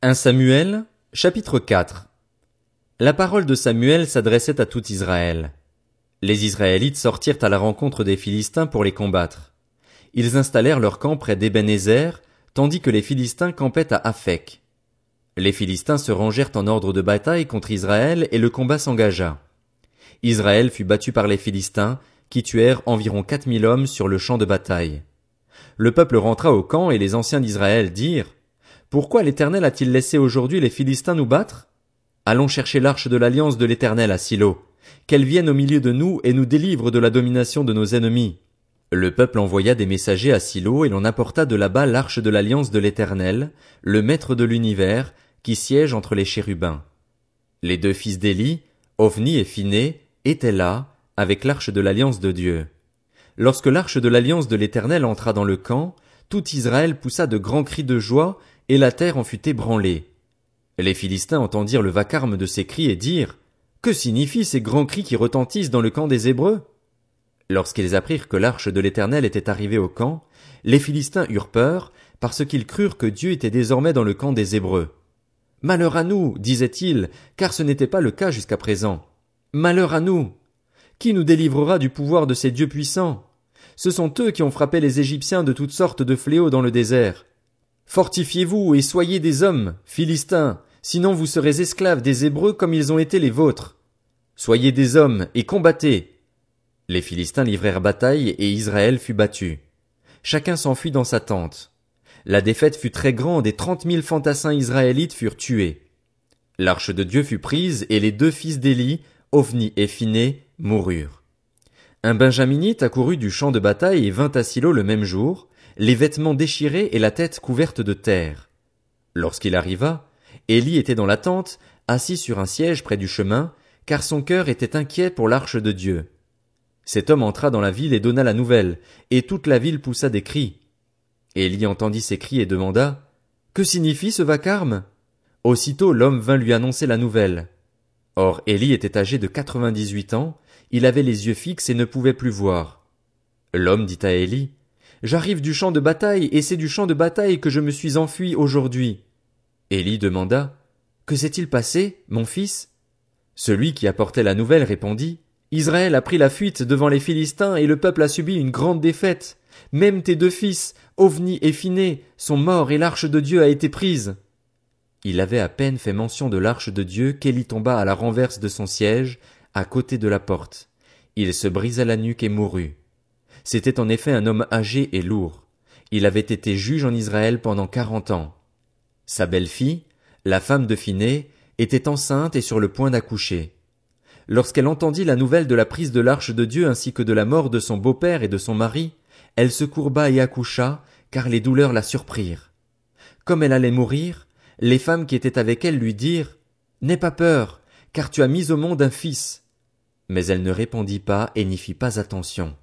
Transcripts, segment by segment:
1 Samuel, chapitre 4 La parole de Samuel s'adressait à tout Israël. Les Israélites sortirent à la rencontre des Philistins pour les combattre. Ils installèrent leur camp près d'Ebenezer, tandis que les Philistins campaient à Aphek. Les Philistins se rangèrent en ordre de bataille contre Israël et le combat s'engagea. Israël fut battu par les Philistins, qui tuèrent environ quatre mille hommes sur le champ de bataille. Le peuple rentra au camp et les anciens d'Israël dirent pourquoi l'Éternel a-t-il laissé aujourd'hui les Philistins nous battre? Allons chercher l'arche de l'alliance de l'Éternel à Silo, qu'elle vienne au milieu de nous et nous délivre de la domination de nos ennemis. Le peuple envoya des messagers à Silo et l'on apporta de là-bas l'arche de l'alliance de l'Éternel, le maître de l'univers, qui siège entre les chérubins. Les deux fils d'Élie, Ophni et Phiné, étaient là, avec l'arche de l'alliance de Dieu. Lorsque l'arche de l'alliance de l'Éternel entra dans le camp, tout Israël poussa de grands cris de joie et la terre en fut ébranlée. Les Philistins entendirent le vacarme de ces cris et dirent, Que signifient ces grands cris qui retentissent dans le camp des Hébreux? Lorsqu'ils apprirent que l'arche de l'Éternel était arrivée au camp, les Philistins eurent peur, parce qu'ils crurent que Dieu était désormais dans le camp des Hébreux. Malheur à nous, disaient-ils, car ce n'était pas le cas jusqu'à présent. Malheur à nous. Qui nous délivrera du pouvoir de ces dieux puissants? Ce sont eux qui ont frappé les Égyptiens de toutes sortes de fléaux dans le désert. Fortifiez-vous et soyez des hommes, Philistins, sinon vous serez esclaves des Hébreux comme ils ont été les vôtres. Soyez des hommes et combattez. Les Philistins livrèrent bataille et Israël fut battu. Chacun s'enfuit dans sa tente. La défaite fut très grande et trente mille fantassins israélites furent tués. L'arche de Dieu fut prise et les deux fils d'Élie, Ophni et Phiné, moururent. Un benjaminite accourut du champ de bataille et vint à Silo le même jour, les vêtements déchirés et la tête couverte de terre. Lorsqu'il arriva, Élie était dans la tente, assis sur un siège près du chemin, car son cœur était inquiet pour l'arche de Dieu. Cet homme entra dans la ville et donna la nouvelle, et toute la ville poussa des cris. Élie entendit ces cris et demanda, Que signifie ce vacarme? Aussitôt l'homme vint lui annoncer la nouvelle. Or Élie était âgé de quatre-vingt-dix-huit ans, il avait les yeux fixes et ne pouvait plus voir. L'homme dit à Élie, J'arrive du champ de bataille, et c'est du champ de bataille que je me suis enfui aujourd'hui. Élie demanda. Que s'est-il passé, mon fils? Celui qui apportait la nouvelle répondit. Israël a pris la fuite devant les Philistins et le peuple a subi une grande défaite. Même tes deux fils, Ovni et Phiné, sont morts et l'arche de Dieu a été prise. Il avait à peine fait mention de l'arche de Dieu qu'Élie tomba à la renverse de son siège, à côté de la porte. Il se brisa la nuque et mourut. C'était en effet un homme âgé et lourd. Il avait été juge en Israël pendant quarante ans. Sa belle-fille, la femme de Phiné, était enceinte et sur le point d'accoucher. Lorsqu'elle entendit la nouvelle de la prise de l'arche de Dieu ainsi que de la mort de son beau-père et de son mari, elle se courba et accoucha, car les douleurs la surprirent. Comme elle allait mourir, les femmes qui étaient avec elle lui dirent, N'aie pas peur, car tu as mis au monde un fils. Mais elle ne répondit pas et n'y fit pas attention.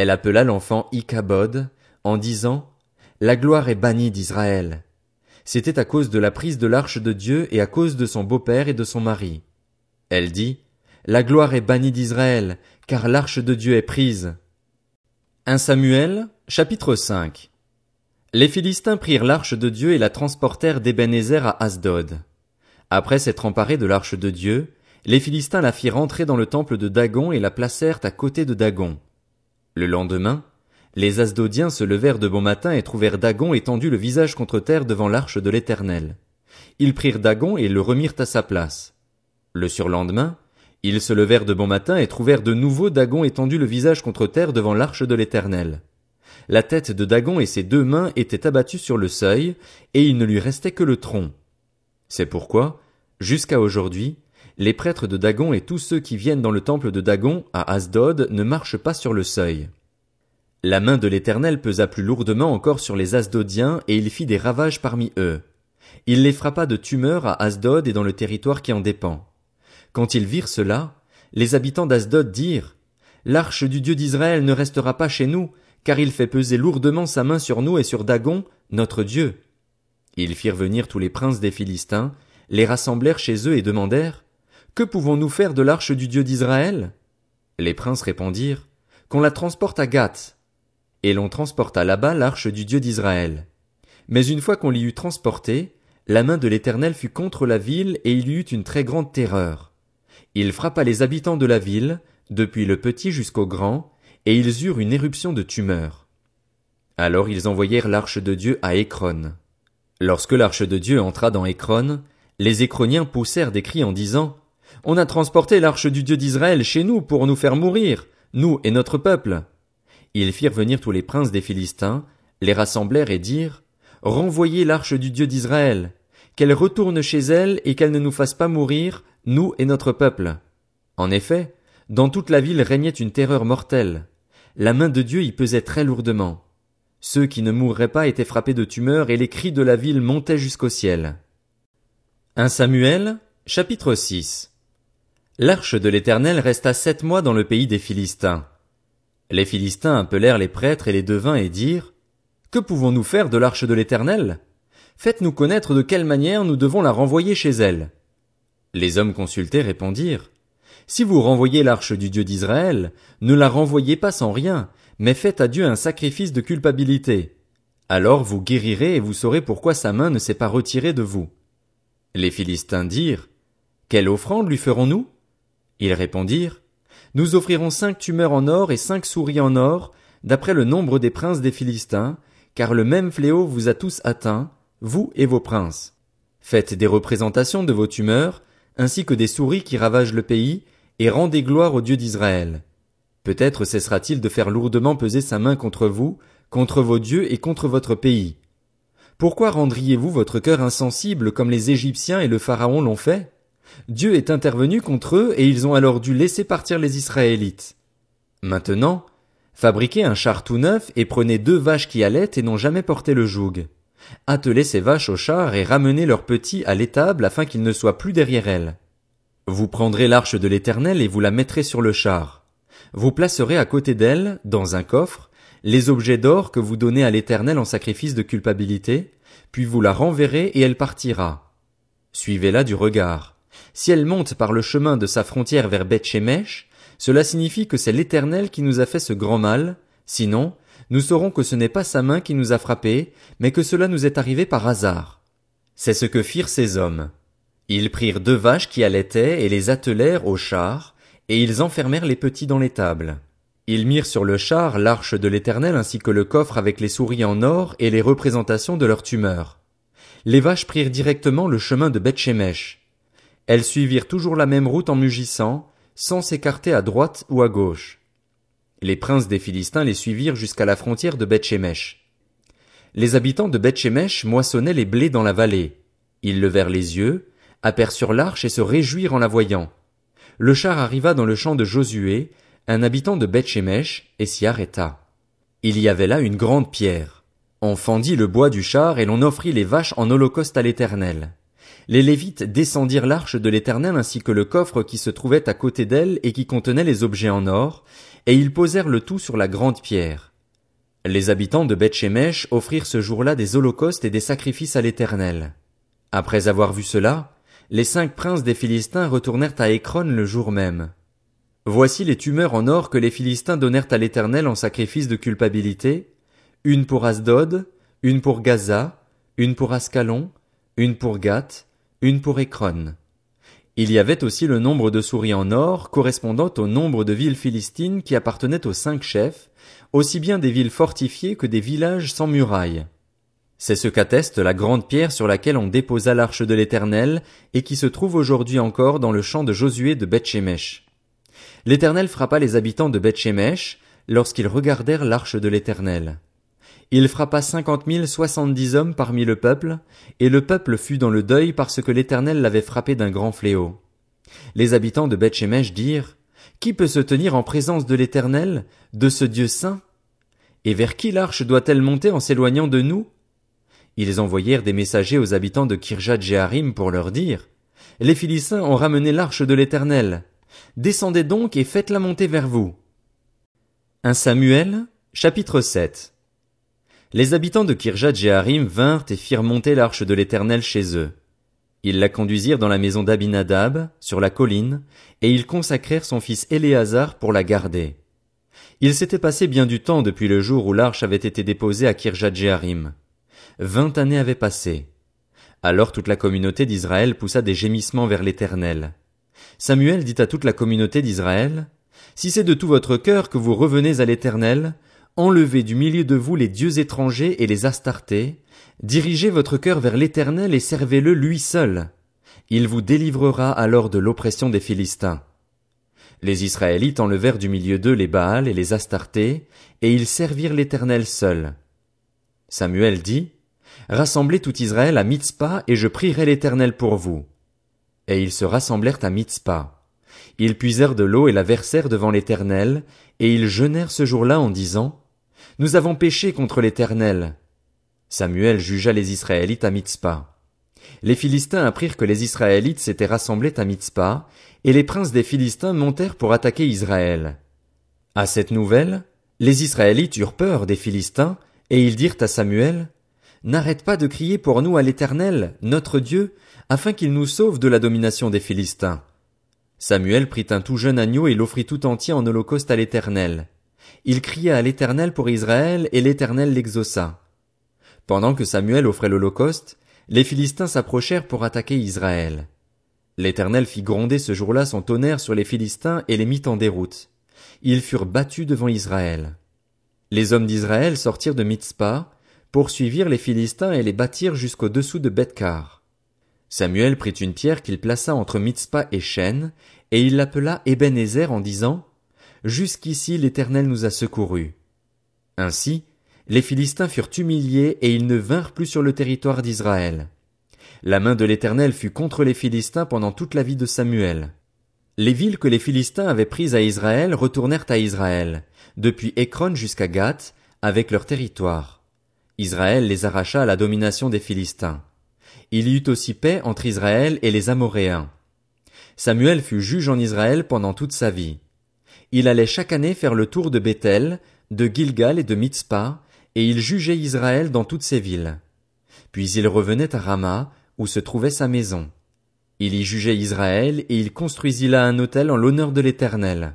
Elle appela l'enfant Ichabod, en disant, La gloire est bannie d'Israël. C'était à cause de la prise de l'arche de Dieu et à cause de son beau-père et de son mari. Elle dit, La gloire est bannie d'Israël, car l'arche de Dieu est prise. 1 Samuel, chapitre 5 Les Philistins prirent l'arche de Dieu et la transportèrent d'Ebenezer à Asdod. Après s'être emparés de l'arche de Dieu, les Philistins la firent entrer dans le temple de Dagon et la placèrent à côté de Dagon. Le lendemain, les Asdodiens se levèrent de bon matin et trouvèrent Dagon étendu le visage contre terre devant l'arche de l'Éternel. Ils prirent Dagon et le remirent à sa place. Le surlendemain, ils se levèrent de bon matin et trouvèrent de nouveau Dagon étendu le visage contre terre devant l'arche de l'Éternel. La tête de Dagon et ses deux mains étaient abattues sur le seuil, et il ne lui restait que le tronc. C'est pourquoi, jusqu'à aujourd'hui, les prêtres de Dagon et tous ceux qui viennent dans le temple de Dagon à Asdod ne marchent pas sur le seuil. La main de l'Éternel pesa plus lourdement encore sur les Asdodiens et il fit des ravages parmi eux. Il les frappa de tumeurs à Asdod et dans le territoire qui en dépend. Quand ils virent cela, les habitants d'Asdod dirent, L'arche du Dieu d'Israël ne restera pas chez nous, car il fait peser lourdement sa main sur nous et sur Dagon, notre Dieu. Ils firent venir tous les princes des Philistins, les rassemblèrent chez eux et demandèrent, que pouvons-nous faire de l'arche du Dieu d'Israël? Les princes répondirent, Qu'on la transporte à Gath. Et l'on transporta là-bas l'arche du Dieu d'Israël. Mais une fois qu'on l'y eut transportée, la main de l'Éternel fut contre la ville et il y eut une très grande terreur. Il frappa les habitants de la ville, depuis le petit jusqu'au grand, et ils eurent une éruption de tumeur. Alors ils envoyèrent l'arche de Dieu à Écron. Lorsque l'arche de Dieu entra dans Écron, les Écroniens poussèrent des cris en disant, On a transporté l'arche du Dieu d'Israël chez nous pour nous faire mourir, nous et notre peuple. Ils firent venir tous les princes des Philistins, les rassemblèrent et dirent, Renvoyez l'arche du Dieu d'Israël, qu'elle retourne chez elle et qu'elle ne nous fasse pas mourir, nous et notre peuple. En effet, dans toute la ville régnait une terreur mortelle. La main de Dieu y pesait très lourdement. Ceux qui ne mourraient pas étaient frappés de tumeurs et les cris de la ville montaient jusqu'au ciel. 1 Samuel, chapitre 6 L'arche de l'Éternel resta sept mois dans le pays des Philistins. Les Philistins appelèrent les prêtres et les devins et dirent, Que pouvons-nous faire de l'arche de l'Éternel? Faites-nous connaître de quelle manière nous devons la renvoyer chez elle. Les hommes consultés répondirent, Si vous renvoyez l'arche du Dieu d'Israël, ne la renvoyez pas sans rien, mais faites à Dieu un sacrifice de culpabilité. Alors vous guérirez et vous saurez pourquoi sa main ne s'est pas retirée de vous. Les Philistins dirent, Quelle offrande lui ferons-nous? Ils répondirent, Nous offrirons cinq tumeurs en or et cinq souris en or, d'après le nombre des princes des Philistins, car le même fléau vous a tous atteints, vous et vos princes. Faites des représentations de vos tumeurs, ainsi que des souris qui ravagent le pays, et rendez gloire au Dieu d'Israël. Peut-être cessera-t-il de faire lourdement peser sa main contre vous, contre vos dieux et contre votre pays. Pourquoi rendriez-vous votre cœur insensible comme les Égyptiens et le Pharaon l'ont fait? Dieu est intervenu contre eux et ils ont alors dû laisser partir les Israélites. Maintenant, fabriquez un char tout neuf et prenez deux vaches qui allaitent et n'ont jamais porté le joug. Attelez ces vaches au char et ramenez leurs petits à l'étable afin qu'ils ne soient plus derrière elles. Vous prendrez l'arche de l'Éternel et vous la mettrez sur le char. Vous placerez à côté d'elle, dans un coffre, les objets d'or que vous donnez à l'Éternel en sacrifice de culpabilité, puis vous la renverrez et elle partira. Suivez-la du regard. Si elle monte par le chemin de sa frontière vers Beth-Shemesh, cela signifie que c'est l'Éternel qui nous a fait ce grand mal, sinon, nous saurons que ce n'est pas sa main qui nous a frappés, mais que cela nous est arrivé par hasard. C'est ce que firent ces hommes. Ils prirent deux vaches qui allaitaient et les attelèrent au char, et ils enfermèrent les petits dans l'étable. Ils mirent sur le char l'arche de l'Éternel ainsi que le coffre avec les souris en or et les représentations de leurs tumeurs. Les vaches prirent directement le chemin de Bethshemesh. Elles suivirent toujours la même route en mugissant, sans s'écarter à droite ou à gauche. Les princes des Philistins les suivirent jusqu'à la frontière de Bethshemesh. Les habitants de Bethshemesh moissonnaient les blés dans la vallée. Ils levèrent les yeux, aperçurent l'arche et se réjouirent en la voyant. Le char arriva dans le champ de Josué, un habitant de Bethshemesh, et s'y arrêta. Il y avait là une grande pierre. On fendit le bois du char et l'on offrit les vaches en holocauste à l'Éternel. Les Lévites descendirent l'arche de l'Éternel ainsi que le coffre qui se trouvait à côté d'elle et qui contenait les objets en or, et ils posèrent le tout sur la grande pierre. Les habitants de Bethshemesh offrirent ce jour-là des holocaustes et des sacrifices à l'Éternel. Après avoir vu cela, les cinq princes des Philistins retournèrent à Écron le jour même. Voici les tumeurs en or que les Philistins donnèrent à l'Éternel en sacrifice de culpabilité, une pour Asdod, une pour Gaza, une pour Ascalon, une pour Gath, une pour Écron. Il y avait aussi le nombre de souris en or correspondant au nombre de villes philistines qui appartenaient aux cinq chefs, aussi bien des villes fortifiées que des villages sans murailles. C'est ce qu'atteste la grande pierre sur laquelle on déposa l'arche de l'Éternel et qui se trouve aujourd'hui encore dans le champ de Josué de Bethshemesh. L'Éternel frappa les habitants de Bethshemesh lorsqu'ils regardèrent l'arche de l'Éternel. Il frappa cinquante mille soixante-dix hommes parmi le peuple, et le peuple fut dans le deuil parce que l'Éternel l'avait frappé d'un grand fléau. Les habitants de Bethshemesh dirent, Qui peut se tenir en présence de l'Éternel, de ce Dieu saint? Et vers qui l'arche doit-elle monter en s'éloignant de nous? Ils envoyèrent des messagers aux habitants de Kirjat Jeharim pour leur dire, Les Philistins ont ramené l'arche de l'Éternel. Descendez donc et faites-la monter vers vous. 1 Samuel, chapitre 7 Les habitants de Kirjat Jeharim vinrent et firent monter l'arche de l'Éternel chez eux. Ils la conduisirent dans la maison d'Abinadab, sur la colline, et ils consacrèrent son fils Éléazar pour la garder. Il s'était passé bien du temps depuis le jour où l'arche avait été déposée à Kirjat Jeharim. Vingt années avaient passé. Alors toute la communauté d'Israël poussa des gémissements vers l'Éternel. Samuel dit à toute la communauté d'Israël, Si c'est de tout votre cœur que vous revenez à l'Éternel, enlevez du milieu de vous les dieux étrangers et les astartés, dirigez votre cœur vers l'Éternel et servez-le lui seul. Il vous délivrera alors de l'oppression des Philistins. Les Israélites enlevèrent du milieu d'eux les Baals et les Astartés, et ils servirent l'Éternel seul. Samuel dit, Rassemblez tout Israël à Mitzpah, et je prierai l'Éternel pour vous. Et ils se rassemblèrent à Mitzpah. Ils puisèrent de l'eau et la versèrent devant l'Éternel, et ils jeûnèrent ce jour-là en disant, Nous avons péché contre l'Éternel. Samuel jugea les Israélites à Mitzpah. Les Philistins apprirent que les Israélites s'étaient rassemblés à Mitzpah, et les princes des Philistins montèrent pour attaquer Israël. À cette nouvelle, les Israélites eurent peur des Philistins, et ils dirent à Samuel, N'arrête pas de crier pour nous à l'Éternel, notre Dieu, afin qu'il nous sauve de la domination des Philistins. Samuel prit un tout jeune agneau et l'offrit tout entier en holocauste à l'Éternel. Il cria à l'Éternel pour Israël, et l'Éternel l'exauça. Pendant que Samuel offrait l'holocauste, les Philistins s'approchèrent pour attaquer Israël. L'Éternel fit gronder ce jour-là son tonnerre sur les Philistins et les mit en déroute. Ils furent battus devant Israël. Les hommes d'Israël sortirent de Mitzpah, poursuivirent les Philistins et les battirent jusqu'au dessous de Bethkar. Samuel prit une pierre qu'il plaça entre Mitzpah et Chêne, et il l'appela Ebenezer en disant, Jusqu'ici l'Éternel nous a secourus. Ainsi, les Philistins furent humiliés et ils ne vinrent plus sur le territoire d'Israël. La main de l'Éternel fut contre les Philistins pendant toute la vie de Samuel. Les villes que les Philistins avaient prises à Israël retournèrent à Israël, depuis Écron jusqu'à Gath, avec leur territoire. Israël les arracha à la domination des Philistins. Il y eut aussi paix entre Israël et les Amoréens. Samuel fut juge en Israël pendant toute sa vie. Il allait chaque année faire le tour de Bethel, de Gilgal et de Mitzpah, et il jugeait Israël dans toutes ses villes. Puis il revenait à Rama, où se trouvait sa maison. Il y jugeait Israël, et il construisit là un autel en l'honneur de l'Éternel.